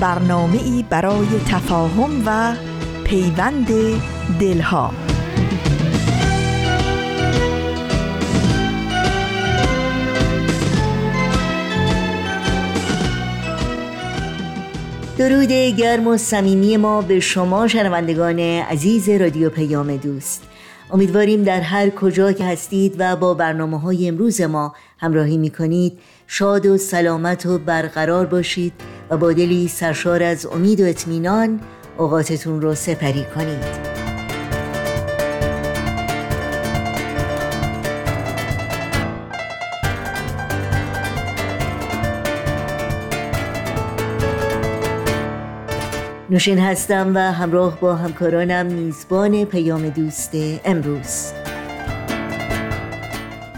برنامه ای برای تفاهم و پیوند دلها. درود گرم و صمیمی ما به شما شنوندگان عزیز رادیو پیام دوست. امیدواریم در هر کجا که هستید و با برنامه های امروز ما همراهی می کنید شاد و سلامت و برقرار باشید. و با دلی سرشار از امید و اطمینان اوقاتتون رو سپری کنید. نوشین هستم و همراه با همکارانم میزبان پیام دوست امروز.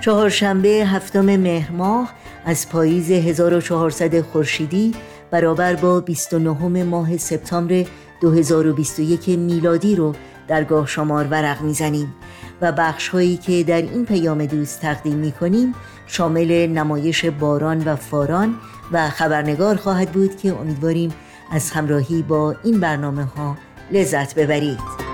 چهارشنبه هفتم مهر ماه از پاییز 1400 خورشیدی برابر با 29 ماه سپتامبر 2021 میلادی رو در گاه شمار ورق می‌زنیم و بخش هایی که در این پیام دوست تقدیم می کنیم شامل نمایش باران و فاران و خبرنگار خواهد بود که امیدواریم از همراهی با این برنامه ها لذت ببرید.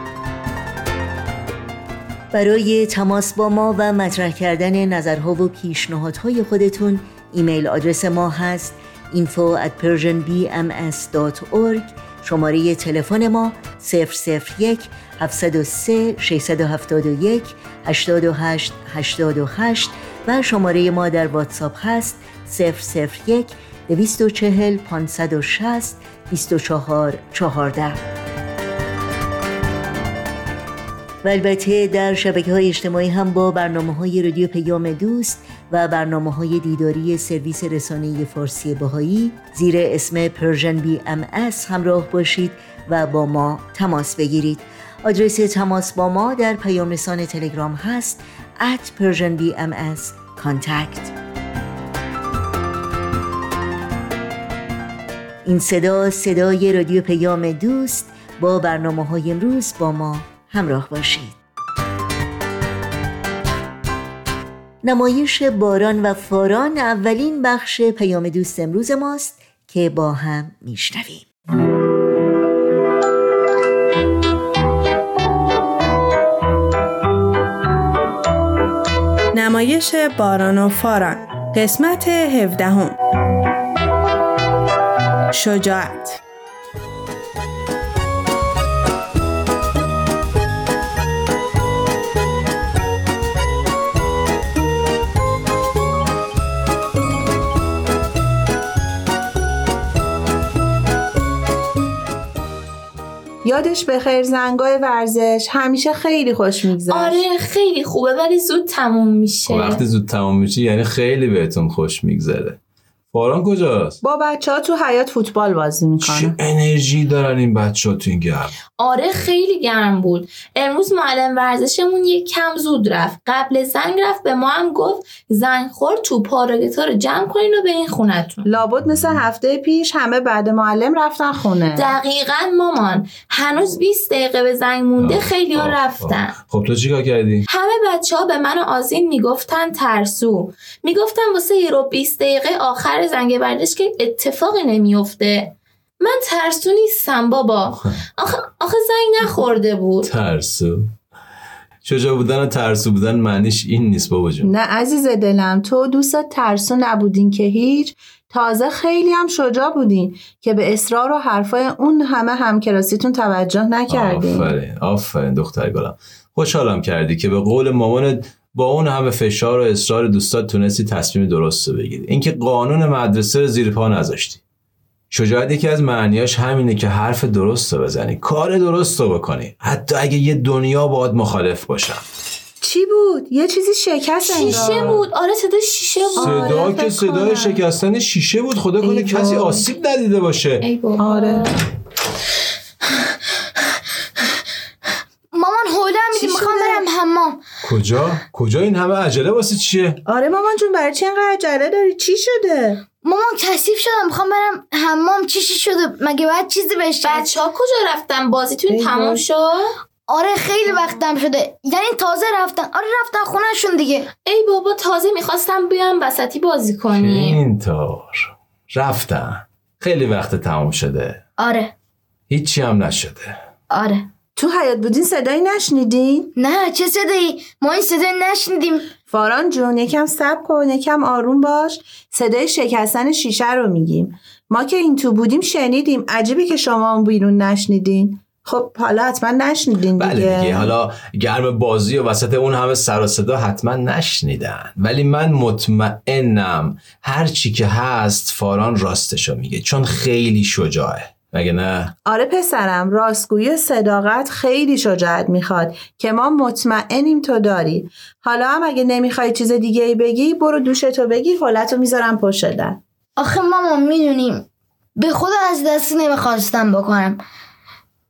برای تماس با ما و مطرح کردن نظرها و پیشنهادهای خودتون ایمیل آدرس ما هست info at persianbms.org شماره تلفن ما 001 703 671 828 828 و شماره ما در واتساپ هست 001 240 560 24 14 و البته در شبکه های اجتماعی هم با برنامه های رادیو پیام دوست و برنامه های دیداری سرویس رسانه فارسی بهایی زیر اسم بی ام همراه باشید و با ما تماس بگیرید. آدرس تماس با ما در پیام رسان تلگرام هست at Persian BMS contact. این صدا صدای رادیو پیام دوست با برنامه های امروز با ما همراه باشید. نمایش باران و فاران اولین بخش پیام دوست امروز ماست که با هم میشنویم. نمایش باران و فاران قسمت هفدهم. شجاعت. یادش به خیر زنگای ورزش. همیشه خیلی خوش میگذشت. آره خیلی خوبه ولی زود تموم میشه. خب، وقتی زود تموم میشه یعنی خیلی بهتون خوش میگذره. باران کجاست؟ با بچه ها تو حیات فوتبال بازی می‌کنه. چه انرژی دارن این بچه ها تو این گرم؟ آره خیلی گرم بود. امروز معلم ورزشمون یک کم زود رفت. قبل زنگ رفت به ما هم گفت زنگ خور تو پاراگتا رو جمع کنین و به این خونتون. لابد مثل هفته پیش همه بعد معلم رفتن خونه. دقیقا مامان. هنوز 20 دقیقه به زنگ مونده خیلی ها رفتن. خب تو چیکار کردی؟ همه بچه ها به من و آزین می‌گفتن ترسو. می‌گفتن واسه یه رو 20 دقیقه آخر زنگ بردش که اتفاقی نمیفته من ترسو نیستم بابا. آخه, آخه زنگ نخورده بود. ترسو. شجاع بودن و ترسو بودن معنیش این نیست بابا جون. نه عزیز دلم تو دوست ترسو نبودین که هیچ. تازه خیلی هم شجاع بودین که به اصرار و حرفای اون همه همکلاسیتون توجه نکردین. آفرین آفرین دختر گلم. خوشحالم کردی که به قول مامانت با اون همه فشار و اصرار دوستات تونستی تصمیم درست رو بگیری. اینکه قانون مدرسه رو زیر پا نذاشتی. شجاعت یکی از معنیاش همینه که حرف درست رو بزنی. کار درست رو بکنی. حتی اگه یه دنیا باید مخالف باشم. چی بود؟ یه چیزی شکست شیشه انگار. بود. آره صدا شیشه بود. صدا آره، که صدای. شکستن شیشه بود. خدا کنه کسی. آسیب ندیده باشه. ای آره مامان حوله میدی می‌خوام شده؟ برم حمام کجا؟ کجا این همه عجله واسه چیه؟ آره مامان جون برای چی انقدر عجله داری؟ چی شده؟ مامان کثیف شدم می‌خوام برم حمام. چی چی شده؟ مگه باید چیزی بشه؟ بچه ها کجا رفتن؟ بازیتون تموم. شد؟ آره خیلی وقتم شده. یعنی تازه رفتن. آره رفتن خونهشون دیگه. ای بابا تازه می‌خواستم بیام وسطی بازی کنیم. اینطور رفتن. خیلی وقت تموم شده. آره. هیچی هم نشده. آره. تو حیات بودین صدایی نشنیدین؟ نه چه صدایی؟ ما این صدای نشنیدیم. فاران جون یکم صبر کن یکم آروم باش. صدای شکستن شیشه رو میگیم. ما که این تو بودیم شنیدیم. عجیبه که شما اون بیرون نشنیدین. خب حالا حتما نشنیدین دیگه. بله دیگه. حالا گرم بازی و وسط اون همه سر و صدا حتما نشنیدن. ولی من مطمئنم هر چی که هست فاران راستشو میگه. چون خیلی شجاعه. مگه نه؟ آره پسرم راستگویی و صداقت خیلی شجاعت می‌خواد که ما مطمئنیم تو داری. حالا هم اگه نمی‌خوای چیز دیگه ای بگی برو دوشتو بگیر حالتو می‌ذارم پشت در. آخه مامان می‌دونیم. به خدا از دستی نمی‌خواستم بکنم.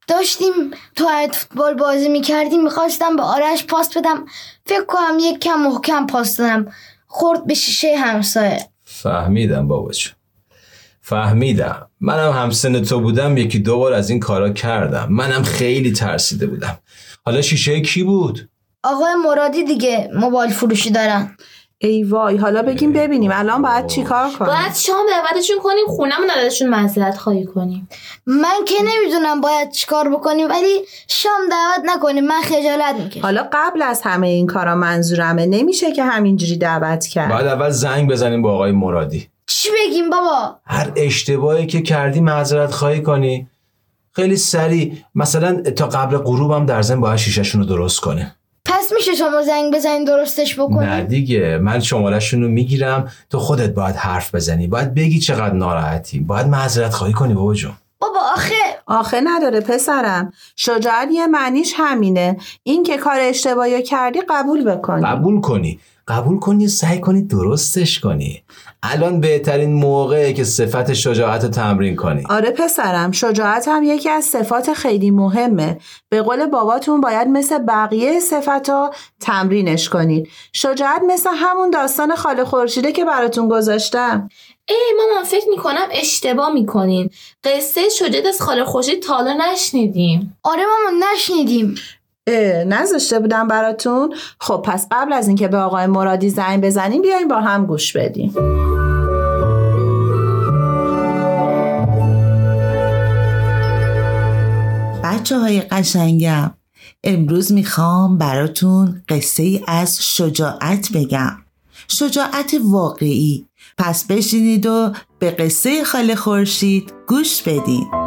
داشتیم تو فوتبال بازی می‌کردیم می‌خواستم به آرش پاس بدم. فکر کنم یک کم محکم پاس دادم. خورد به شیشه همسایه. فهمیدم بابا جون. فهمیدم. منم همسن تو بودم یکی دو بار از این کارا کردم. منم خیلی ترسیده بودم. حالا شیشه کی بود؟ آقای مرادی دیگه موبایل فروشی دارن. ای وای حالا بگیم ببینیم. الان باید چیکار کنیم؟ باید شام دعوتشون کنیم خونمون ازشون معذرت خواهی کنیم. من که نمی‌دونم باید چیکار بکنیم ولی شام دعوت نکنیم. من خجالت می‌کشم. حالا قبل از همه این کارا منظورمه. نمیشه که همینجوری دعوت کرد. باید اول زنگ بزنیم با آقای مرادی. چی بگیم بابا؟ هر اشتباهی که کردی معذرت خواهی کنی. خیلی سریع. مثلا تا قبل غروبم در ضمن باید شیشهشون رو درست کنه. پس میشه شما زنگ بزنین درستش نه بکنین دیگه. من شمارهشون رو می‌گیرم. تو خودت باید حرف بزنی. باید بگی چقدر ناراحتی. باید معذرت خواهی کنی بابا جون. بابا آخه آخه نداره پسرم. شجاعت یه معنیش همینه. این که کار اشتباهی کردی قبول بکنی. قبول کنی. قبول کنی سعی کنی درستش کنی. الان بهترین موقعه که صفت شجاعت رو تمرین کنی. آره پسرم شجاعت هم یکی از صفات خیلی مهمه. به قول باباتون باید مثل بقیه صفتا تمرینش کنید شجاعت مثل همون داستان خاله خورشیده که براتون گذاشتم. ای مامان فکر می‌کنم اشتباه می‌کنین. قصه شجاعت از خاله خورشید تا حالا نشنیدیم. آره ماما نشنیدیم. نذاشته بودم براتون. خب پس قبل از اینکه به آقای مرادی زنگ بزنیم بیایم با هم گوش بدیم. بچه های قشنگم امروز می‌خوام براتون قصه ای از شجاعت بگم. شجاعت واقعی. پس بشینید و به قصه خاله خورشید گوش بدین.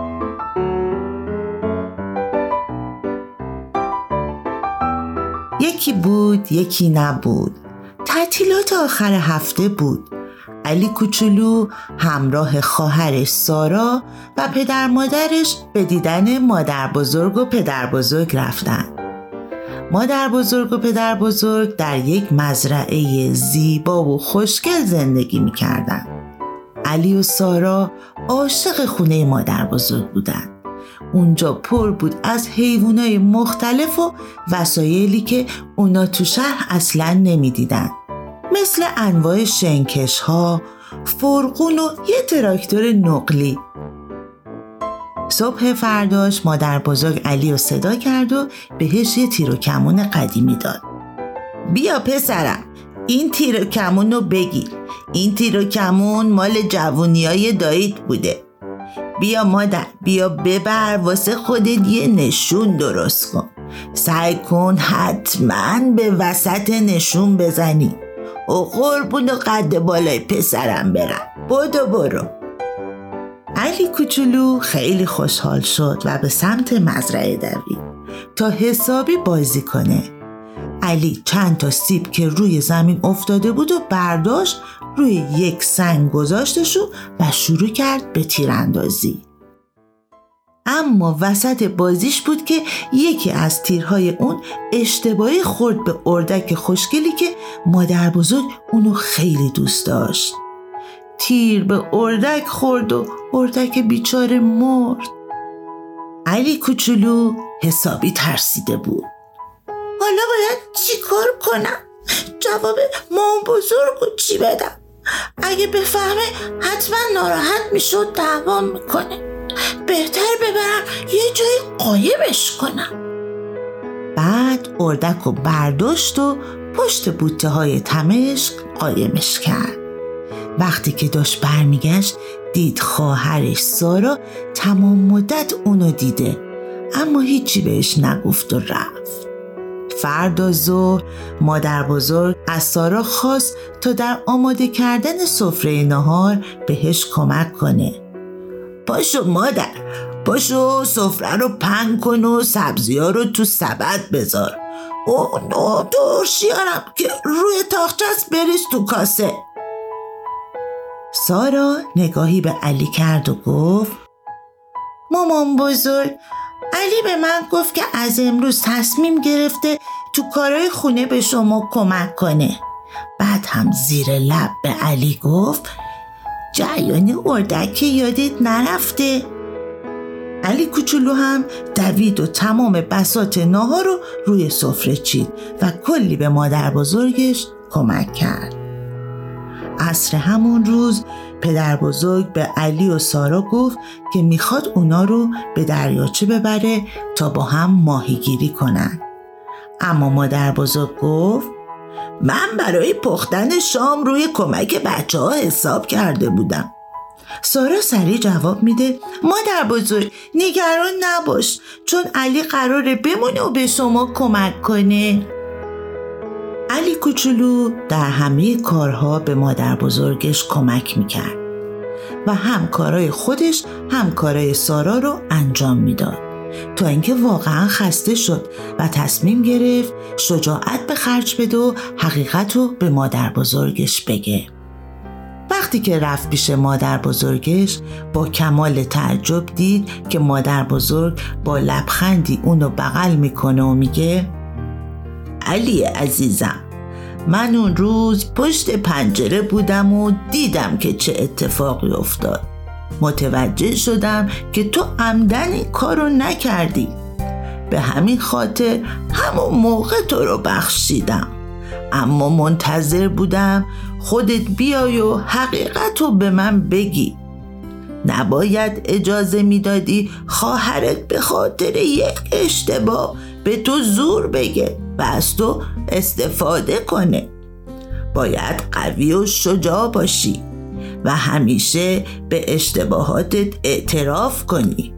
یکی بود یکی نبود تعطیلات آخر هفته بود علی کوچولو همراه خواهرش سارا و پدر مادرش به دیدن مادر بزرگ و پدر بزرگ رفتن مادر بزرگ و پدر بزرگ در یک مزرعه زیبا و خوشگل زندگی می کردن. علی و سارا عاشق خونه مادر بزرگ بودن. اونجا پر بود از حیوانای مختلف و وسایلی که اونا تو شهر اصلا نمی‌دیدن. مثل انواع شنکش ها، فرقون و یه تراکتور نقلی. صبح فرداش مادر بزرگ علی رو صدا کرد و بهش یه تیر و کمون قدیمی داد. بیا پسرم این تیر و کمون رو بگیر. این تیر و کمون مال جوونی های دایید بوده. بیا مادر بیا ببر واسه خودت یه نشون درست کن. سعی کن حتما به وسط نشون بزنی. و قربون و قد بالای پسرم برم بدو برو علی کوچولو خیلی خوشحال شد و به سمت مزرعه دوید تا حسابی بازی کنه علی چند تا سیب که روی زمین افتاده بود و برداشت روی یک سنگ گذاشتشو و شروع کرد به تیراندازی. اما وسط بازیش بود که یکی از تیرهای اون اشتباهی خورد به اردک خوشگلی که مادر بزرگ اونو خیلی دوست داشت. تیر به اردک خورد و اردک بیچاره مرد. علی کوچولو حسابی ترسیده بود. حالا باید چی کار کنم؟ جواب مام بزرگو چی بدم؟ اگه بفهمه حتما ناراحت می‌شد دعوام می‌کنه بهتر ببرم یه جای قایمش کنم بعد اردک و برداشت و پشت بوته های تمشک قایمش کرد وقتی که داشت برمیگشت دید خواهرش سارا تمام مدت اونو دیده اما هیچی بهش نگفت و رفت فردا ظهر مادر بزرگ از سارا خواست تا در آماده کردن سفره نهار بهش کمک کنه. پاشو مادر پاشو سفره رو پنگ کن و سبزی ها رو تو سبد بذار. او نو درشیارم که روی تاخچست بریز تو کاسه. سارا نگاهی به علی کرد و گفت مامان بزرگ علی به من گفت که از امروز تصمیم گرفته تو کارهای خونه به شما کمک کنه. بعد هم زیر لب به علی گفت جریان اردک یادت نرفته. علی کوچولو هم دوید و تمام بسات ناها رو روی سفره چید و کلی به مادر بزرگش کمک کرد. عصر همون روز پدر بزرگ به علی و سارا گفت که می‌خواد اونا رو به دریاچه ببره تا با هم ماهیگیری کنن. اما مادر بزرگ گفت من برای پختن شام روی کمک بچه ها حساب کرده بودم. سارا سریع جواب میده مادر بزرگ نگران نباش چون علی قراره بمونه و به شما کمک کنه. علی کوچولو در همه کارها به مادر بزرگش کمک می‌کرد و هم کارهای خودش هم کارهای سارا رو انجام می‌داد. تا اینکه واقعا خسته شد و تصمیم گرفت شجاعت به خرج بده و حقیقت رو به مادر بزرگش بگه. وقتی که رفت پیش مادر بزرگش با کمال تعجب دید که مادر بزرگ با لبخندی اونو بغل می‌کنه و میگه علی عزیزم من اون روز پشت پنجره بودم و دیدم که چه اتفاقی افتاد. متوجه شدم که تو عمدن این کارو نکردی. به همین خاطر همون موقع تو رو بخشیدم. اما منتظر بودم خودت بیای و حقیقت رو به من بگی. نباید اجازه می‌دادی خواهرت به خاطر یک اشتباه به تو زور بگه. و از تو استفاده کنه. باید قوی و شجاع باشی و همیشه به اشتباهاتت اعتراف کنی.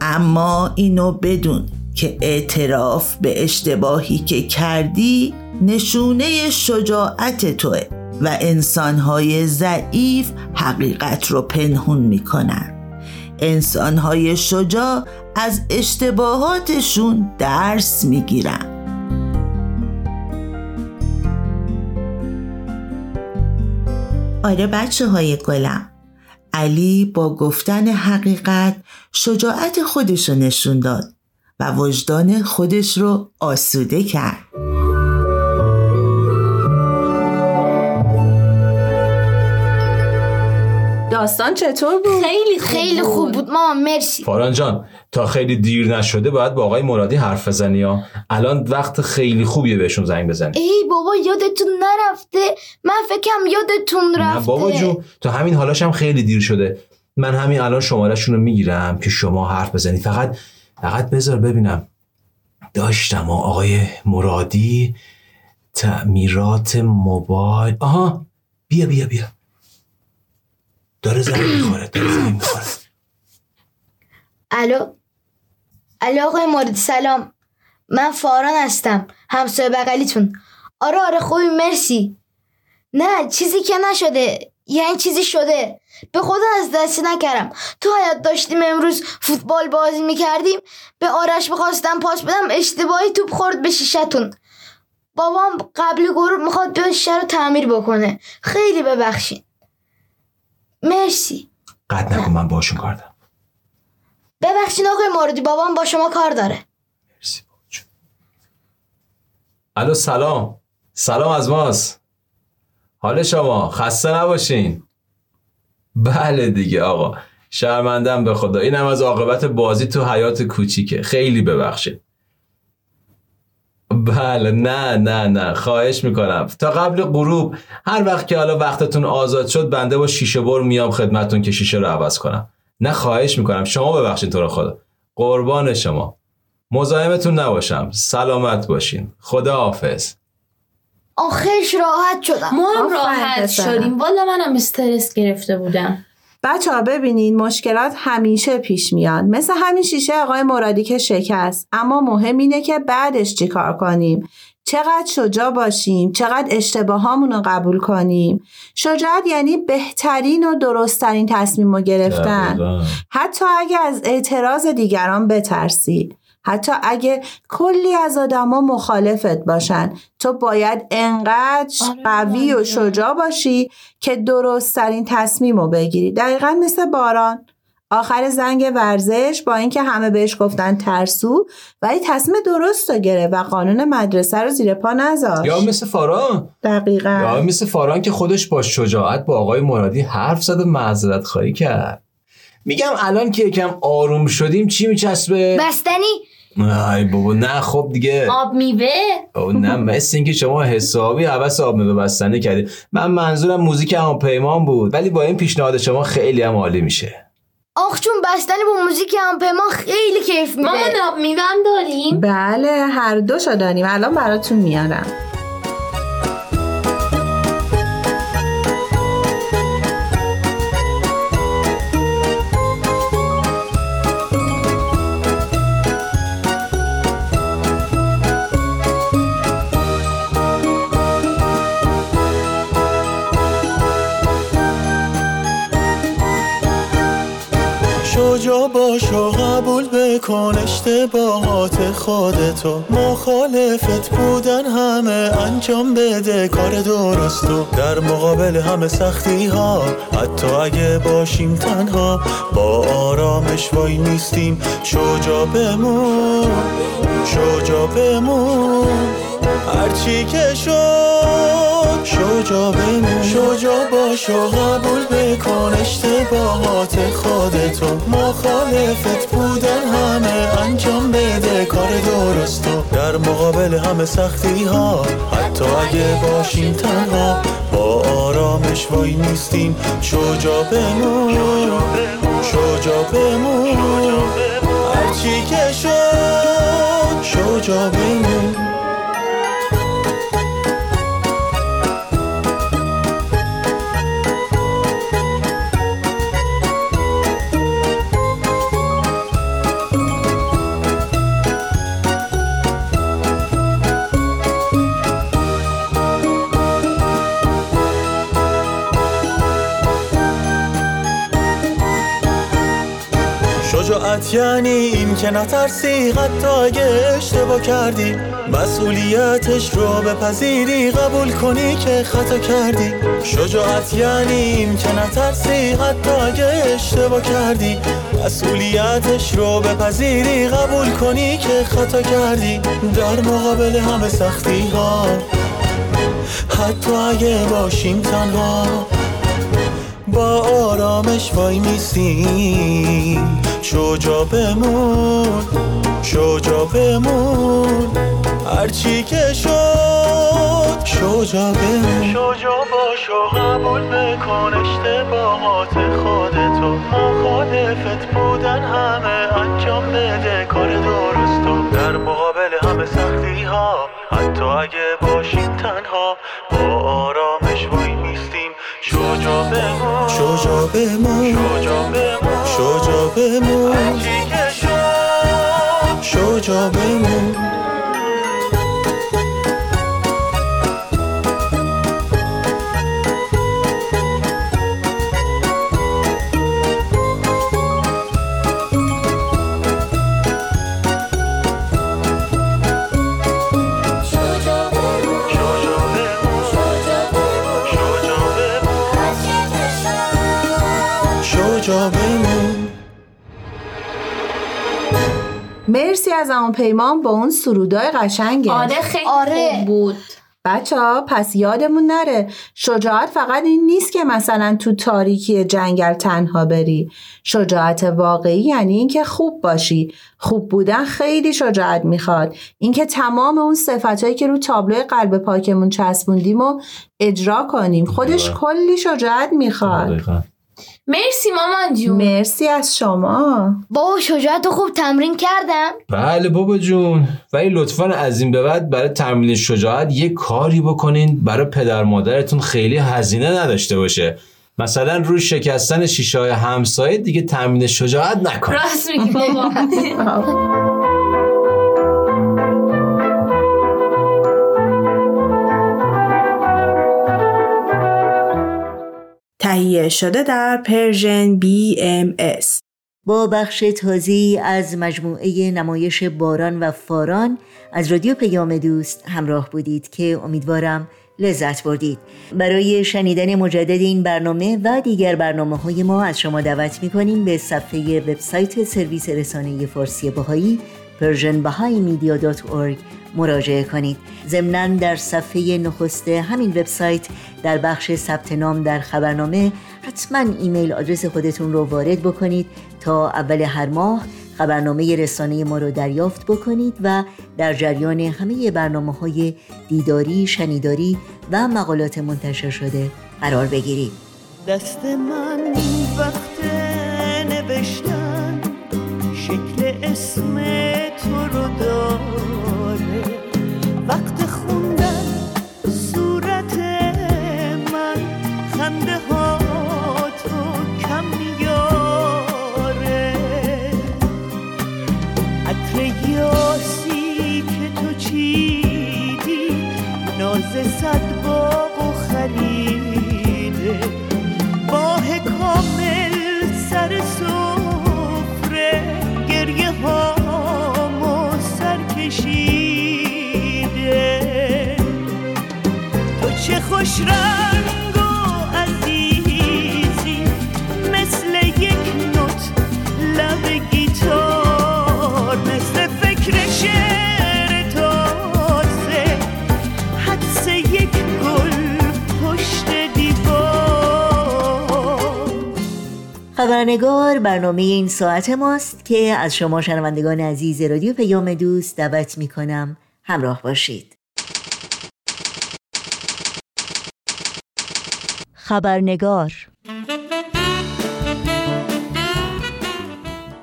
اما اینو بدون که اعتراف به اشتباهی که کردی نشونه شجاعت توه و انسانهای ضعیف حقیقت رو پنهون می‌کنن. انسانهای شجاع از اشتباهاتشون درس می‌گیرن. آره بچه های گلم. علی با گفتن حقیقت شجاعت خودش رو نشون داد و وجدان خودش رو آسوده کرد. داستان چطور بود؟ خیلی خوب خیلی خوب بود. ماما مرسی. فاران جان تا خیلی دیر نشده باید با آقای مرادی حرف بزنی ها. الان وقت خیلی خوبیه بهشون زنگ بزنی. ای بابا یادتون نرفته؟ من فکرم یادتون رفته. نه بابا جو تا همین حالاش هم خیلی دیر شده. من همین الان شمارهشون رو می‌گیرم که شما حرف بزنی. فقط فقط بذار ببینم. داشتم و آقای مرادی تعمیرات موبایل. آها بیا بیا بیا. داره زنگ می‌خوره داره زنگ می‌خوره. الو؟ الو آقای مورد سلام. من فاران هستم همسایه بغلیتون. آره آره خوبی مرسی. نه چیزی که نشده یعنی چیزی شده. به خدا از دستی نکردم. تو حیات داشتیم امروز فوتبال بازی می‌کردیم. به آرش بخواستم پاس بدم اشتباهی توپ خورد به شیشتون. بابام قبل گروه می‌خواد بیاد شیشه رو تعمیر بکنه. خیلی ببخشید. مرسی. قد نکن من باشون کار دارم. ببخشید آقای موردی بابام با شما کار داره. مرسی. الو سلام. سلام از ماست. حال شما؟ خسته نباشین. بله دیگه آقا. شرمندم به خدا. اینم از عاقبت بازی تو حیات کوچیکه. خیلی ببخشید. بله نه نه نه. خواهش می‌کنم. تا قبل غروب هر وقت که حالا وقتتون آزاد شد بنده با شیشه بر میام خدمتتون که شیشه رو عوض کنم. نه خواهش می‌کنم. شما ببخشید تو رو خدا. قربان شما. مزاحمتون نباشم. سلامت باشین. خدا حافظ. آخرش راحت شدم. ما هم راحت. شدیم. والا منم استرس گرفته بودم. بچه ها ببینین مشکلات همیشه پیش میاد. مثل همین شیشه آقای مرادی که شکست. اما مهم اینه که بعدش چی کار کنیم؟ چقدر شجاع باشیم؟ چقدر اشتباهامون رو قبول کنیم؟ شجاعت یعنی بهترین و درستترین تصمیم رو گرفتن. حتی اگه از اعتراض دیگران بترسی حتی اگه کلی از آدما مخالفت باشن تو باید انقدر آره، قوی و. شجاع باشی که درستترین تصمیم رو بگیری. دقیقا مثل باران. آخر زنگ ورزش با اینکه همه بهش گفتن ترسو ولی تصمیم درست رو گرفت و قانون مدرسه رو زیر پا نذاشت. یا مثل فاران. دقیقا. یا مثل فاران که خودش با شجاعت با آقای مرادی حرف زد و معذرت خواهی کرد. میگم الان که یکم آروم شدیم چی میچسبه؟ بستنی. ای بابا نه خب دیگه. آب میوه؟ او نه مثل اینکه شما حسابی حوس آب میوه بستنی کردید من منظورم موزیک هم پیمان بود ولی با این پیشنهاد شما خیلی هم عالی میشه. آخ چون بستنی با موزیک همپیمان خیلی کیف میده. مامان آب میوه هم داریم؟ بله هر دوشو داریم الان براتون میارم. بکن اشتباهات خودتو. مخالفت بودن همه انجام بده کار درستو در مقابل همه سختی ها حتی اگه باشیم تنها با آرامش وای نیستیم. شجاع بمون شجاع بمون. هرچی که شد شجاع بمون شجاع باش و قبول بکن اشتباهات خودتو. مخالفت بودن همه انجام بده کار درستو در مقابل همه سختی ها حتی اگه باشیم تنها با آرامش وای نیستیم. شجاع بمون شجاع بمون هرچی که شد شجاع بمون شجاعت یعنی این که نترسی حتی اگه اشتباه کردی. مسئولیتش رو بپذیری قبول کنی که خطا کردی. شجاعت یعنی این که نترسی حتی اگه اشتباه کردی. مسئولیتش رو بپذیری قبول کنی که خطا کردی. در مقابل همه سختی ها حتی اگه باشیم تنها. با آرامش وای میستیم شجاع بمون شجاع بمون. هرچی که شد شجاع بمون. شجاع باش و قبول بکن اشتباهات خودتو مخالفت بودن همه انجام بده. کار درستو در مقابل همه سختی ها حتی اگه باشیم تنها با میستیم شجاع بمون. شجاع بمون. شجاع بمون. شجاع بمون. شجاع بمون. مرسی از اون پیمان با اون سرودای قشنگه. آره خیلی آره. خوب بود. بچه ها پس یادمون نره شجاعت فقط این نیست که مثلا تو تاریکی جنگل تنها بری. شجاعت واقعی یعنی اینکه خوب باشی. خوب بودن خیلی شجاعت می‌خواد. اینکه تمام اون صفتهایی که رو تابلوی قلب پاکمون چسبوندیم و اجرا کنیم خودش. کلی شجاعت می‌خواد. دقیقاً. مرسی مامان جون. مرسی از شما. بابا شجاعت خوب تمرین کردم. بله بابا جون. ولی لطفا از این به بعد برای تمرین شجاعت یه کاری بکنین برای پدر مادرتون خیلی هزینه نداشته باشه. مثلا روی شکستن شیشه های همسایه دیگه تمرین شجاعت نکن راست میگی. بابا تهیه شده در Persian BMS با بخش تازه‌ای از مجموعه نمایش باران و فاران از رادیو پیام دوست همراه بودید که امیدوارم لذت بردید. برای شنیدن مجدد این برنامه و دیگر برنامه های ما از شما دعوت می‌کنیم به صفحه وبسایت سرویس رسانه فارسی بهائی persianbahaimedia.org مراجعه کنید. ضمنا در صفحه نخست همین وبسایت در بخش ثبت نام در خبرنامه حتما ایمیل آدرس خودتون رو وارد بکنید تا اول هر ماه خبرنامه رسانه ما رو دریافت بکنید و در جریان همه برنامه های دیداری، شنیداری و مقالات منتشر شده قرار بگیرید. دست من اسم تو رو داره خوش رنگ و عزیزی مثل یک نوت لب گیتار مثل فکر شعر تازه حدس یک گل پشت دیوار. خبرنگار برنامه این ساعت ماست که از شما شنوندگان عزیز رادیو پیام دوست دعوت می کنم همراه باشید. خبرنگار.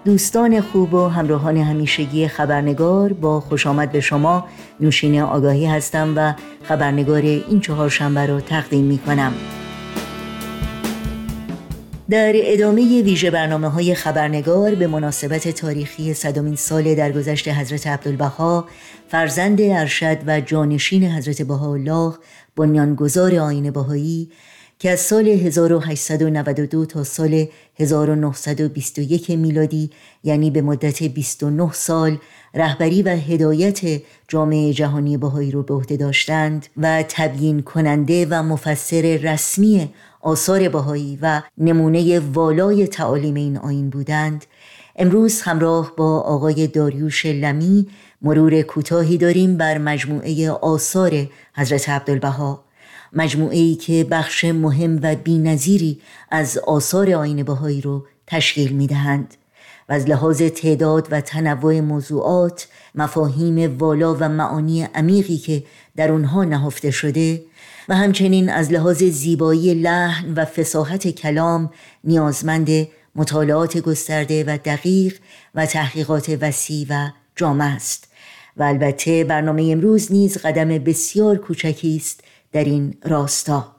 دوستان خوب و همراهان همیشگی خبرنگار با خوش آمد به شما نوشین آگاهی هستم و خبرنگار این چهار شنبه رو تقدیم می کنم. در ادامه ویژه برنامه های خبرنگار به مناسبت تاریخی صدامین سال درگذشت حضرت عبدالبها فرزند ارشد و جانشین حضرت بهاءالله بنیانگذار آیین بهایی که از سال 1892 تا سال 1921 میلادی یعنی به مدت 29 سال رهبری و هدایت جامعه جهانی بهایی رو به عهده داشتند و تبیین کننده و مفسر رسمی آثار بهایی و نمونه والای تعالیم این آین بودند. امروز همراه با آقای داریوش لمی مرور کوتاهی داریم بر مجموعه آثار حضرت عبدالبها. مجموعه که بخش مهم و بینظیری از آثار آین بهایی رو تشکیل می دهند و از لحاظ تعداد و تنوع موضوعات مفاهیم والا و معانی عمیقی که در اونها نهفته شده و همچنین از لحاظ زیبایی لحن و فساحت کلام نیازمند مطالعات گسترده و دقیق و تحقیقات وسیع و جامع است. و البته برنامه امروز نیز قدم بسیار کوچکی است در این راستا.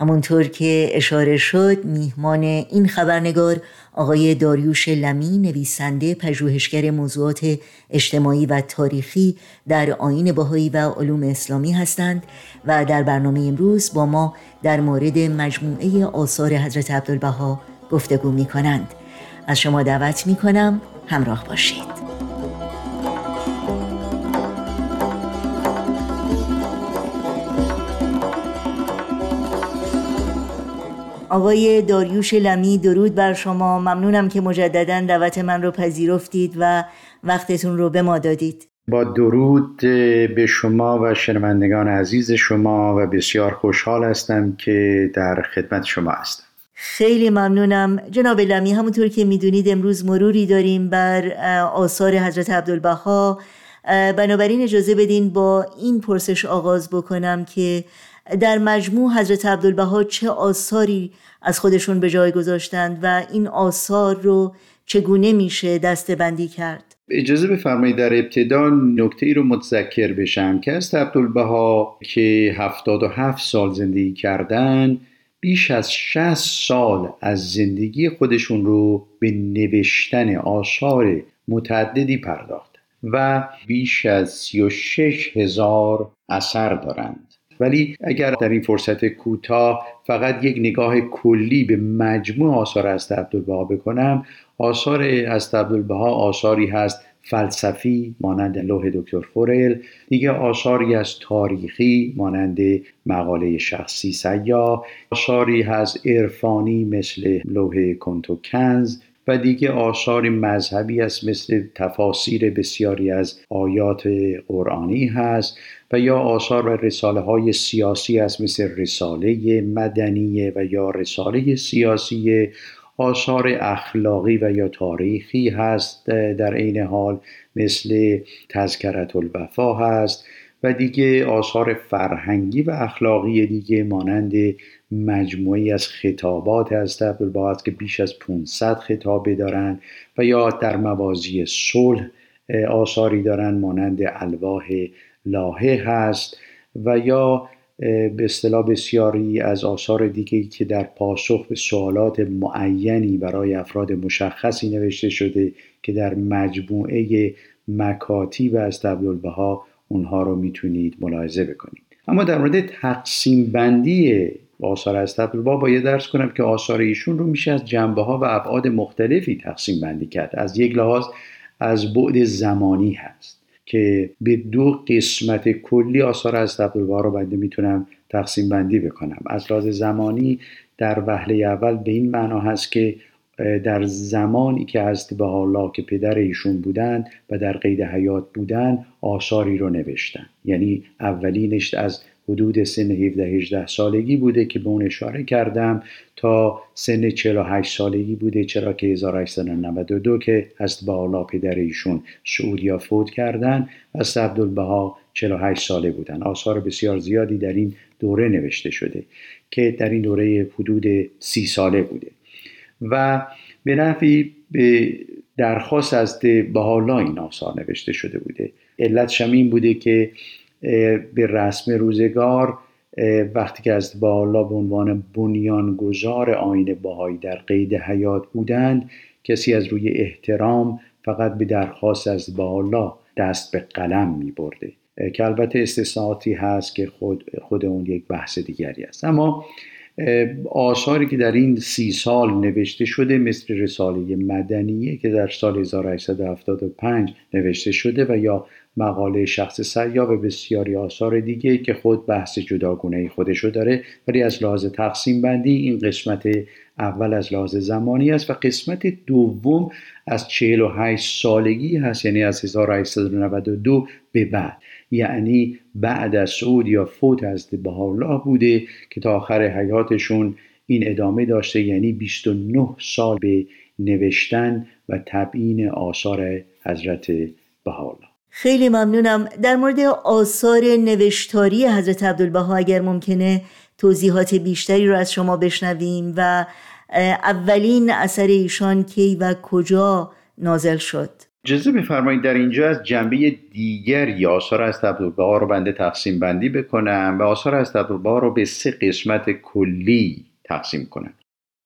همونطور که اشاره شد میهمان این خبرنگار آقای داریوش لمی نویسنده پژوهشگر موضوعات اجتماعی و تاریخی در آین بهایی و علوم اسلامی هستند و در برنامه امروز با ما در مورد مجموعه آثار حضرت عبدالبها گفتگو می کنند از شما دعوت می کنم همراه باشید. آقای داریوش لمی درود بر شما. ممنونم که مجددا دعوت من رو پذیرفتید و وقتتون رو به ما دادید. با درود به شما و شنوندگان عزیز شما و بسیار خوشحال هستم که در خدمت شما هستم. خیلی ممنونم. جناب لمی همونطور که می‌دونید امروز مروری داریم بر آثار حضرت عبدالبها. بنابراین اجازه بدین با این پرسش آغاز بکنم که در مجموع حضرت عبدالبها چه آثاری از خودشون به جای گذاشتند و این آثار رو چگونه میشه دسته بندی کرد؟ اجازه بفرمایید در ابتدا نکته ای رو متذکر بشم که از عبدالبها که 77 سال زندگی کردن بیش از 60 سال از زندگی خودشون رو به نوشتن آثار متعددی پرداخت و بیش از 36 هزار اثر دارند. ولی اگر در این فرصت کوتاه فقط یک نگاه کلی به مجموع آثار از عبدالبها بکنم آثار از عبدالبها آثاری هست فلسفی مانند لوح دکتر فورل دیگه آثاری از تاریخی مانند مقاله شخصی سیاه آثاری هست عرفانی مثل لوح کنتو کنز و دیگه آثار مذهبی است مثل تفاسیر بسیاری از آیات قرآنی هست. و یا آثار و رساله های سیاسی است مثل رساله مدنیه و یا رساله سیاسی آثار اخلاقی و یا تاریخی هست در عین حال مثل تذکرت الوفا هست و دیگه آثار فرهنگی و اخلاقی دیگه مانند مجموعی از خطابات از عبدالبها که بیش از 500 خطابه دارند و یا در موازی صلح آثاری دارند مانند الواح لاهه هست و یا به اصطلاح بسیاری از آثار دیگه که در پاسخ به سوالات معینی برای افراد مشخصی نوشته شده که در مجموعه مکاتیب از عبدالبها اونها رو می‌تونید ملاحظه بکنید. اما در مورد تقسیم بندی آثار از عبدالبها باید درس کنم که آثار ایشون رو میشه از جنبه ها و ابعاد مختلفی تقسیم بندی کرد. از یک لحاظ از بعد زمانی هست. که به دو قسمت کلی آثار از عبدالبها رو بنده می‌تونم تقسیم بندی بکنم. از لحاظ زمانی در وهله اول به این معنا هست که در زمانی که از الله که پدر ایشون بودند و در قید حیات بودند آثاری رو نوشتن. یعنی اولینش از حدود سن 17 18 سالگی بوده که به اون اشاره کردم تا سن 48 سالگی بوده چرا که 1892 که هست با الله پدر ایشون سعودیا فوت کردن از عبدالبها 48 ساله بودن. آثار بسیار زیادی در این دوره نوشته شده که در این دوره حدود سی ساله بوده. و به نفی به درخواست از بهالا این آثار نوشته شده بوده. علت شمین بوده که به رسم روزگار وقتی که از بالا به عنوان بنیانگذار آین باهایی در قید حیات بودند کسی از روی احترام فقط به درخواست از بالا دست به قلم می برده که البته استثناءاتی هست که خود, خود اون یک بحث دیگری است. اما آثاری که در این سی سال نوشته شده مثل رساله مدنیه که در سال 1875 نوشته شده و یا مقاله شخص سیا و بسیاری آثار دیگه که خود بحث جداگونه خودشو داره ولی از لحاظ تقسیم بندی این قسمت اول از لحاظ زمانی است و قسمت دوم از 48 سالگی هست یعنی از 1892 به بعد. یعنی بعد از سعود یا فوت از الله بوده که تا آخر حیاتشون این ادامه داشته یعنی 29 سال به نوشتن و تبیین آثار حضرت بهاءالله. خیلی ممنونم. در مورد آثار نوشتاری حضرت عبدالبها اگر ممکنه توضیحات بیشتری رو از شما بشنویم و اولین اثر ایشان کی و کجا نازل شد؟ اجازه بفرمایید در اینجا از جنبه دیگری آثار از عبدالبها رو بنده تقسیم بندی بکنم و آثار از عبدالبها رو به سه قسمت کلی تقسیم کنم.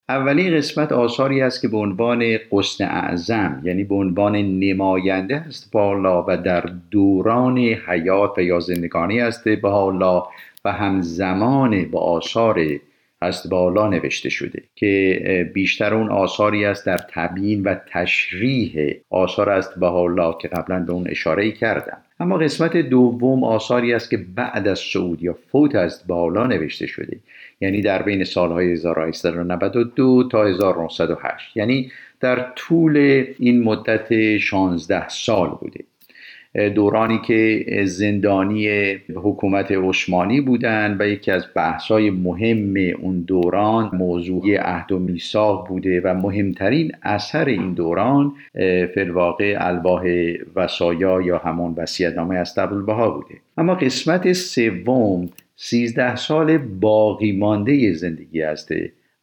اولین قسمت آثاری است که به عنوان قسن اعظم یعنی به عنوان نماینده است. بالا و در دوران حیات و یا زندگانی است. به حالا و همزمان با آثار از بالا نوشته شده که بیشتر اون آثاری است در تبیین و تشریح آثار است الله که قبلا به اون اشاره کردم. اما قسمت دوم آثاری است که بعد از صعود یا فوت از بالا نوشته شده یعنی در بین سالهای 1892 تا 1908 یعنی در طول این مدت 16 سال بوده. دورانی که زندانی حکومت عثمانی بودند و یکی از بحث‌های مهم اون دوران موضوع عهد و میثاق بوده و مهمترین اثر این دوران فلواقع الواح وسایا یا همون وصیت‌نامه از عبدالبها بوده. اما قسمت سوم سیزده سال باقی مانده زندگی است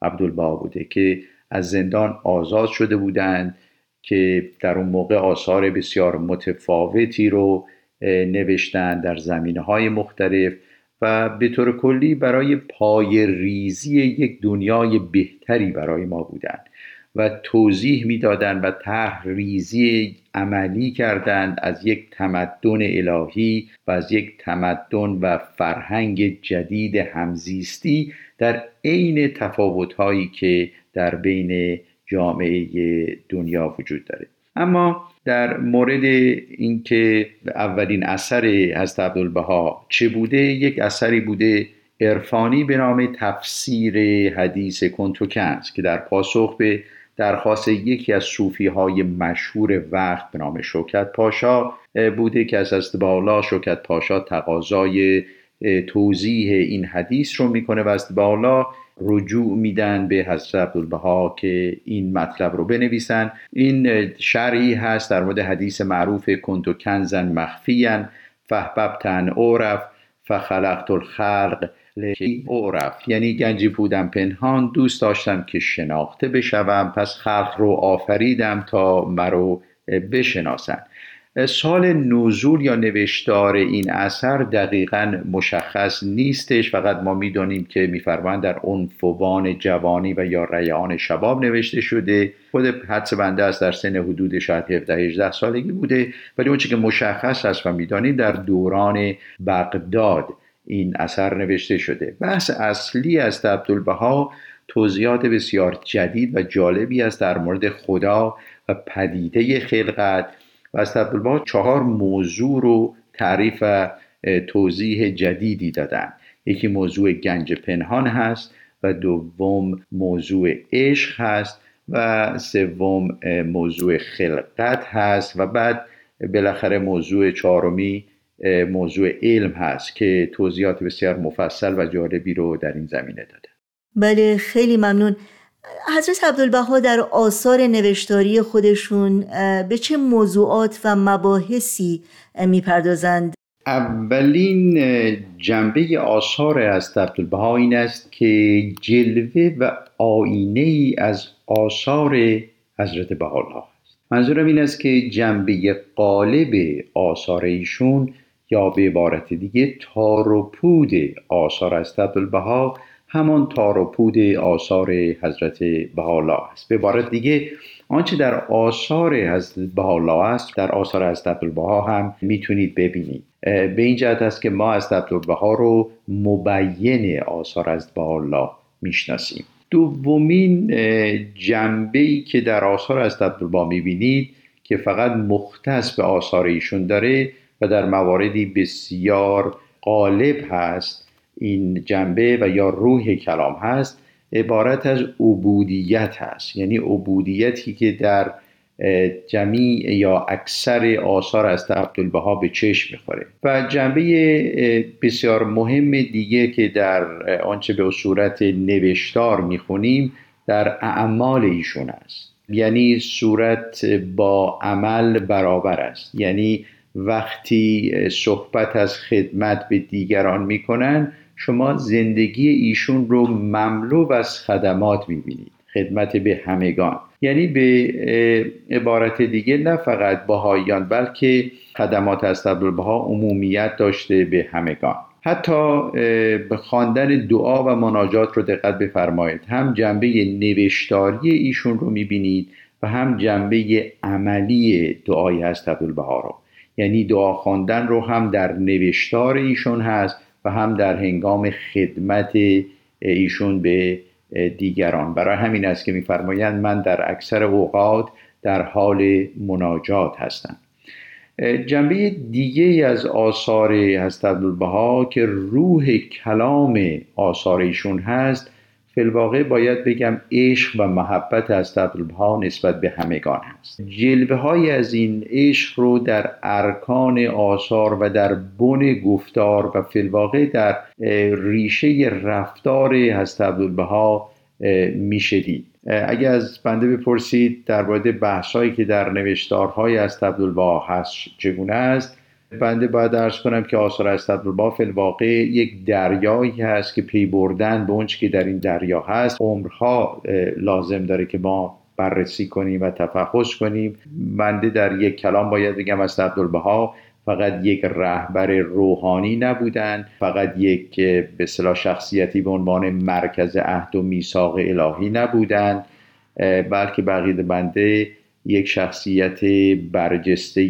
عبدالبها بوده که از زندان آزاد شده بودند. که در اون موقع آثار بسیار متفاوتی رو نوشتن در زمینه های مختلف و به طور کلی برای پای ریزی یک دنیای بهتری برای ما بودند و توضیح می‌دادند و طرح ریزی عملی کردند از یک تمدن الهی و از یک تمدن و فرهنگ جدید همزیستی در عین تفاوتهایی که در بین جامعه دنیا وجود داره. اما در مورد اینکه اولین اثر حضرت عبدالبها چه بوده یک اثری بوده عرفانی به نام تفسیر حدیث کنتوکنز که در پاسخ به درخواست یکی از صوفی های مشهور وقت به نام شوکت پاشا بوده که از از بالا شوکت پاشا تقاضای توضیح این حدیث رو می‌کنه و از بالا رجوع میدن به حضرت عبدالبها که این مطلب رو بنویسن. این شرعی هست در مورد حدیث معروف کنتو کنزن مخفیان فحببتن اورف فخلقت الخلق اورف یعنی گنجی بودم پنهان دوست داشتم که شناخته بشوم پس خلق رو آفریدم تا مرو بشناسن. سال نزول یا نوشتار این اثر دقیقا مشخص نیستش. فقط ما می‌دانیم که میفرمایند در عنفوان جوانی و یا ریان شباب نوشته شده. خود حدس بنده است در سن حدود شاید 17 18 سالگی بوده. ولی اون که مشخص است و می‌دانیم در دوران بغداد این اثر نوشته شده. بحث اصلی از عبدالبها توضیحات بسیار جدید و جالبی است در مورد خدا و پدیده خلقت. و از چهار موضوع رو تعریف و توضیح جدیدی دادن. یکی موضوع گنج پنهان هست و دوم موضوع عشق هست و سوم موضوع خلقت هست و بعد بالاخره موضوع چهارمی موضوع علم هست که توضیحات بسیار مفصل و جالبی رو در این زمینه داده. بله خیلی ممنون. حضرت عبدالبها در آثار نوشتاری خودشون به چه موضوعات و مباحثی می‌پردازند؟ اولین جنبه آثار از عبدالبها این است که جلوه و آینه ای از آثار حضرت بهاءالله است منظورم این است که جنبه قالب آثار ایشون یا به عبارت دیگه تار و پود آثار از عبدالبها همان تار و پود آثار حضرت بهاءالله است. به عبارت دیگه آنچه در آثار حضرت بهاءالله است در آثار از عبدالبها هم می‌تونید ببینید. به این جهت است که ما از عبدالبها رو مبین آثار از بهاءالله می‌شناسیم. دومین جنبه ای که در آثار از عبدالبها می‌بینید که فقط مختص به آثار ایشون داره و در مواردی بسیار غالب هست این جنبه و یا روح کلام هست عبارت از عبودیت هست. یعنی عبودیتی که در جمیع یا اکثر آثار از عبدالبها به چشم می‌خوره. و جنبه بسیار مهم دیگه که در آنچه به صورت نوشتار می‌خونیم در اعمال ایشون است. یعنی صورت با عمل برابر است. یعنی وقتی صحبت از خدمت به دیگران می‌کنن شما زندگی ایشون رو مملو از خدمات می‌بینید خدمت به همگان. یعنی به عبارت دیگه نه فقط بهاییان بلکه خدمات از عبدالبها عمومیت داشته به همگان. حتی به خواندن دعا و مناجات رو دقت بفرمایید. هم جنبه نوشتاری ایشون رو می‌بینید و هم جنبه عملی دعای هست عبدالبها رو. یعنی دعا خواندن رو هم در نوشتار ایشون هست و هم در هنگام خدمت ایشون به دیگران. برای همین است که میفرمایند من در اکثر اوقات در حال مناجات هستم. جنبه دیگه از آثار هست عبدالبها که روح کلام آثار ایشون هست فلواقع باید بگم عشق و محبت از عبدالبها نسبت به همگان هست. جلوه های از این عشق رو در ارکان آثار و در بن گفتار و فلواقع در ریشه رفتار هست عبدالبها میشه دید. اگه از بنده بپرسید در مورد بحثایی که در نوشتارهای از هست چگونه است بنده باید درس کنم که آثار از عبدالبها فی الواقع یک دریایی هست که پی بردن به اونچه که در این دریا هست. عمرها لازم داره که ما بررسی کنیم و تفحص کنیم. بنده در یک کلام باید بگم از عبدالبها فقط یک رهبر روحانی نبودن. فقط یک به صلاح شخصیتی به عنوان مرکز عهد و میثاق الهی نبودن. بلکه بقیه بنده یک شخصیت برجسته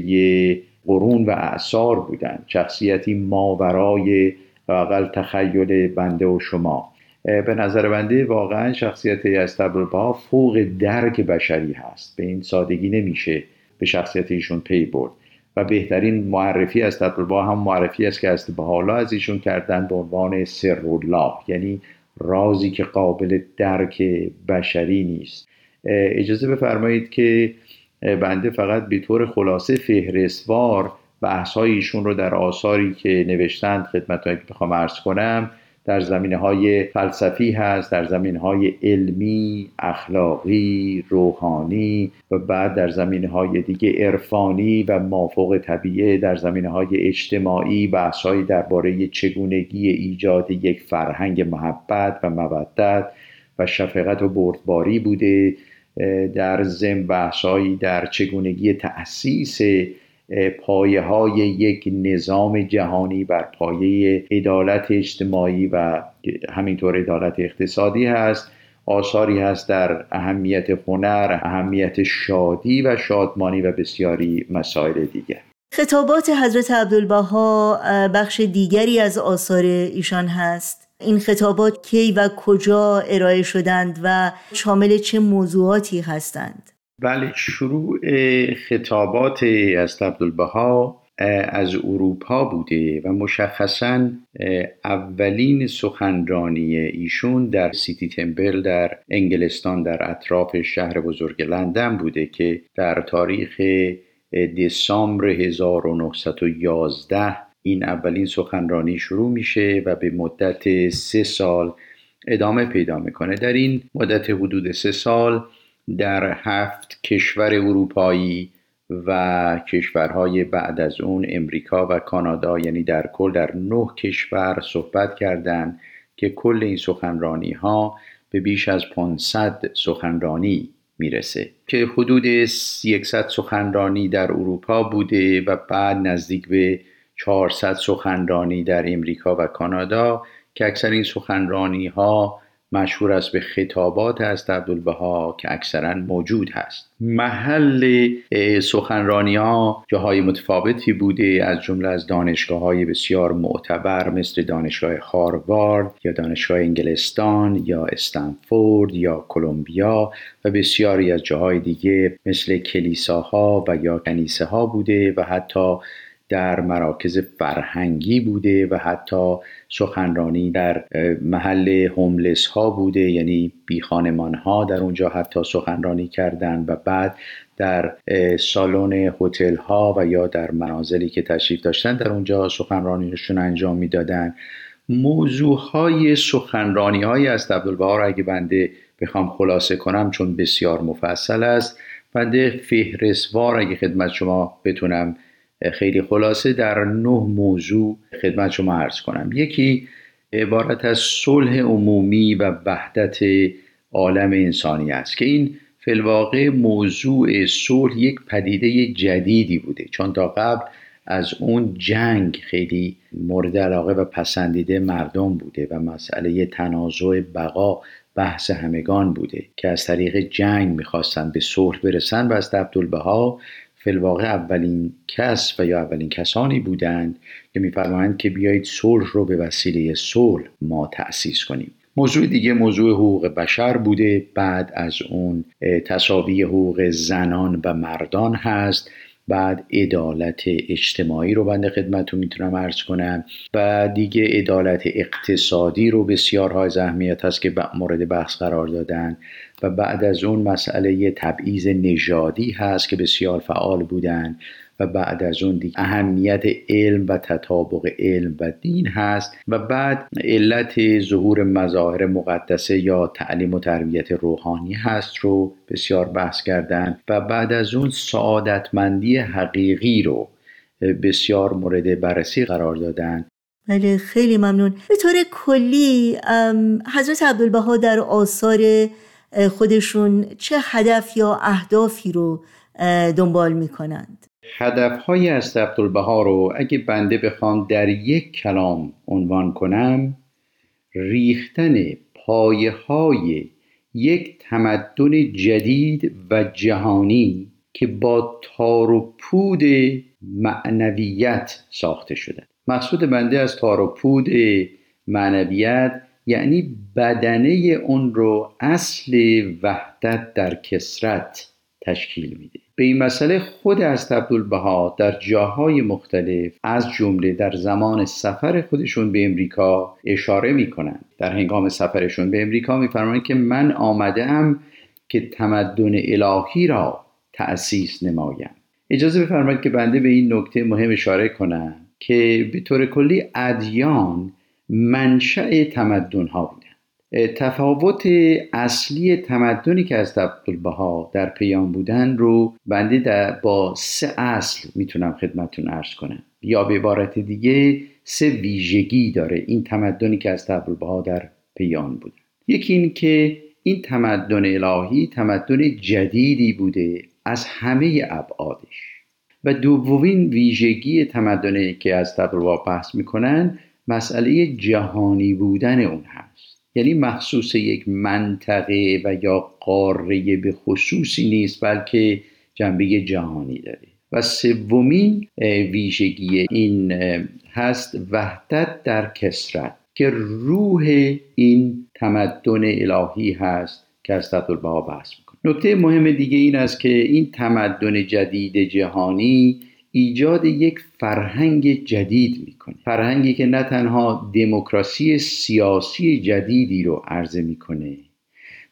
قرون و اعثار بودند شخصیتی ماورای اقل تخیل بنده و شما. به نظر بنده واقعا شخصیت از با فوق درک بشری هست. به این سادگی نمیشه به شخصیت ایشون پی برد. و بهترین معرفی از با هم معرفی است که از به حالا از ایشون کردن به عنوان سر الله یعنی رازی که قابل درک بشری نیست. اجازه بفرمایید که بنده فقط به طور خلاصه فهرستوار بحث ایشون رو در آثاری که نوشتند خدمتتون که بخوام عرض کنم در زمینه های فلسفی هست در زمینه های علمی اخلاقی روحانی و بعد در زمینه های دیگه عرفانی و مافوق طبیعه در زمینه های اجتماعی بحث درباره چگونگی ایجاد یک فرهنگ محبت و مودت و شفقت و بردباری بوده. در زم بحثایی در چگونگی تأسیس پایه های یک نظام جهانی بر پایه عدالت اجتماعی و همینطور عدالت اقتصادی هست. آثاری هست در اهمیت هنر اهمیت شادی و شادمانی و بسیاری مسائل دیگر. خطابات حضرت عبدالبها بخش دیگری از آثار ایشان هست. این خطابات کی و کجا ارائه شدند و شامل چه موضوعاتی هستند؟ بله شروع خطابات از عبدالبها از اروپا بوده و مشخصا اولین سخنرانی ایشون در سیتی تمبل در انگلستان در اطراف شهر بزرگ لندن بوده که در تاریخ دسامبر 1911 این اولین سخنرانی شروع میشه و به مدت سه سال ادامه پیدا می‌کنه. در این مدت حدود سه سال در هفت کشور اروپایی و کشورهای بعد از اون امریکا و کانادا یعنی در کل در نه کشور صحبت کردند که کل این سخنرانی ها به بیش از 500 سخنرانی می‌رسه. که حدود 100 سخنرانی در اروپا بوده و بعد نزدیک به 400 سخنرانی در امریکا و کانادا که اکثر این سخنرانی ها مشهور است به خطابات است عبدالبها که اکثرا موجود هست. محل سخنرانی ها جاهای متفاوتی بوده از جمله از دانشگاه های بسیار معتبر مثل دانشگاه هاروارد یا دانشگاه انگلستان یا استنفورد یا کلمبیا و بسیاری از جاهای دیگه مثل کلیساها و یا کنیسه ها بوده و حتی در مراکز فرهنگی بوده و حتی سخنرانی در محل هوملس ها بوده یعنی بی ها در اونجا حتی سخنرانی کردن و بعد در سالن هتل ها و یا در منازلی که تشریف داشتن در اونجا سخنرانیشون انجام می‌دادن. موضوع های سخنرانی های از عبدالبها اگه بنده بخوام خلاصه کنم چون بسیار مفصل است. بنده فهرستوار اگه خدمت شما بتونم خیلی خلاصه در نه موضوع خدمت شما عرض کنم. یکی عبارت از صلح عمومی و وحدت عالم انسانی است که این فلواقع موضوع صلح یک پدیده جدیدی بوده. چون تا قبل از اون جنگ خیلی مورد علاقه و پسندیده مردم بوده و مسئله تنازع بقا بحث همگان بوده که از طریق جنگ می‌خواستن به صلح برسن و از عبدالبها فلواقع اولین کس و یا اولین کسانی بودند که میفرمایند که بیایید صلح رو به وسیله صلح ما تأسیس کنیم. موضوع دیگه موضوع حقوق بشر بوده بعد از اون تصاوی حقوق زنان و مردان هست بعد عدالت اجتماعی رو بنده خدمتتون می‌تونم ارز کنم و دیگه عدالت اقتصادی رو بسیار های اهمیت هست که مورد بحث قرار دادن و بعد از اون مسئله تبعیض نژادی هست که بسیار فعال بودن. و بعد از اون دیگه اهمیت علم و تطابق علم و دین هست و بعد علت ظهور مظاهر مقدسه یا تعلیم و تربیت روحانی هست رو بسیار بحث کردن و بعد از اون سعادتمندی حقیقی رو بسیار مورد بررسی قرار دادن. بله خیلی ممنون. به طور کلی حضرت عبدالبها در آثار خودشون چه هدف یا اهدافی رو دنبال می کنند هدفهای از عبدالبها رو اگه بنده بخوام در یک کلام عنوان کنم ریختن پایه های یک تمدن جدید و جهانی که با تار و پود معنویت ساخته شده. مقصود بنده از تار و پود معنویت یعنی بدنه اون رو اصل وحدت در کسرت تشکیل میده. به این مسئله خود از عبدالبها در جاهای مختلف از جمله در زمان سفر خودشون به امریکا اشاره می‌کنند. در هنگام سفرشون به امریکا میفرمایند که من آمده ام که تمدن الهی را تأسیس نمایم. اجازه بفرمایید که بنده به این نکته مهم اشاره کنم که به طور کلی ادیان منشأ تمدن ها بودن تفاوت اصلی تمدنی که از عبدالبها در پیام بودن رو بنده در با سه اصل می‌تونم خدمتون ارز کنم. یا به عبارت دیگه سه ویژگی داره این تمدنی که از عبدالبها در پیام بودن یکی این که این تمدن الهی تمدن جدیدی بوده از همه ابعادش. و دومین ویژگی تمدنی که از عبدالبها بحث می‌کنن مسئله جهانی بودن اون هست. یعنی مخصوص یک منطقه و یا قاره به خصوصی نیست بلکه جنبه جهانی داره. و سومین ویژگی این هست وحدت در کسرت که روح این تمدن الهی هست که از با بحث می‌کنه. نکته مهم دیگه این است که این تمدن جدید جهانی ایجاد یک فرهنگ جدید می‌کنه. فرهنگی که نه تنها دموکراسی سیاسی جدیدی رو عرضه می‌کنه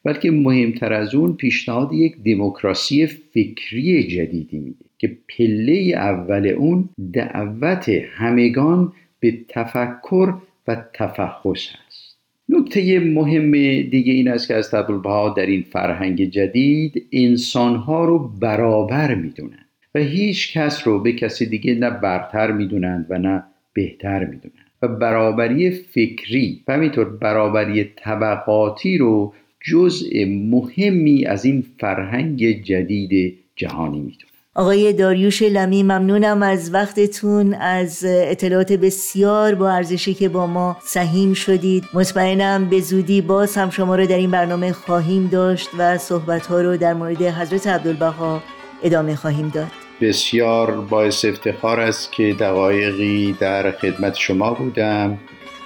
بلکه مهمتر از اون پیشنهاد یک دموکراسی فکری جدیدی میده که پله اول اون دعوت همگان به تفکر و تفحص هست نکته مهم دیگه این است که از عبدالبها در این فرهنگ جدید انسانها رو برابر می‌دونن. و هیچ کس رو به کسی دیگه نه برتر می‌دونند و نه بهتر می‌دونند. و برابری فکری و همینطور برابری طبقاتی رو جزء مهمی از این فرهنگ جدید جهانی می‌دونند. آقای داریوش لمی ممنونم از وقتتون از اطلاعات بسیار با ارزشی که با ما سهیم شدید. مطمئنم به زودی باز هم شما رو در این برنامه خواهیم داشت و صحبت ها رو در مورد حضرت عبدالبها ادامه خواهیم داد. بسیار باعث افتخار است که دقایقی در خدمت شما بودم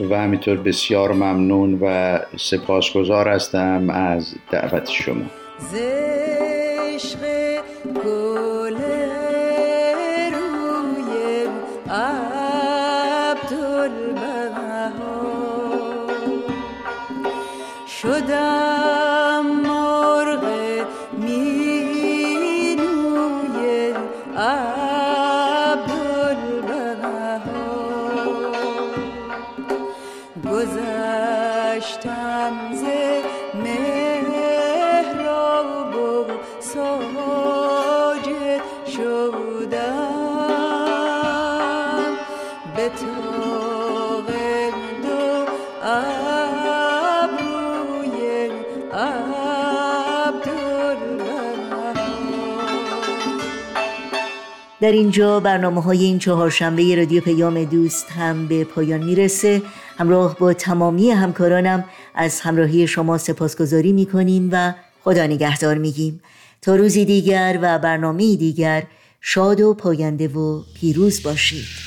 و همینطور بسیار ممنون و سپاسگزار هستم از دعوت شما. در اینجا برنامه های این چهارشنبه رادیو پیام دوست هم به پایان می‌رسه. همراه با تمامی همکارانم از همراهی شما سپاسگزاری می‌کنیم و خدا نگهدار میگیم. تا روزی دیگر و برنامه دیگر شاد و پاینده و پیروز باشید.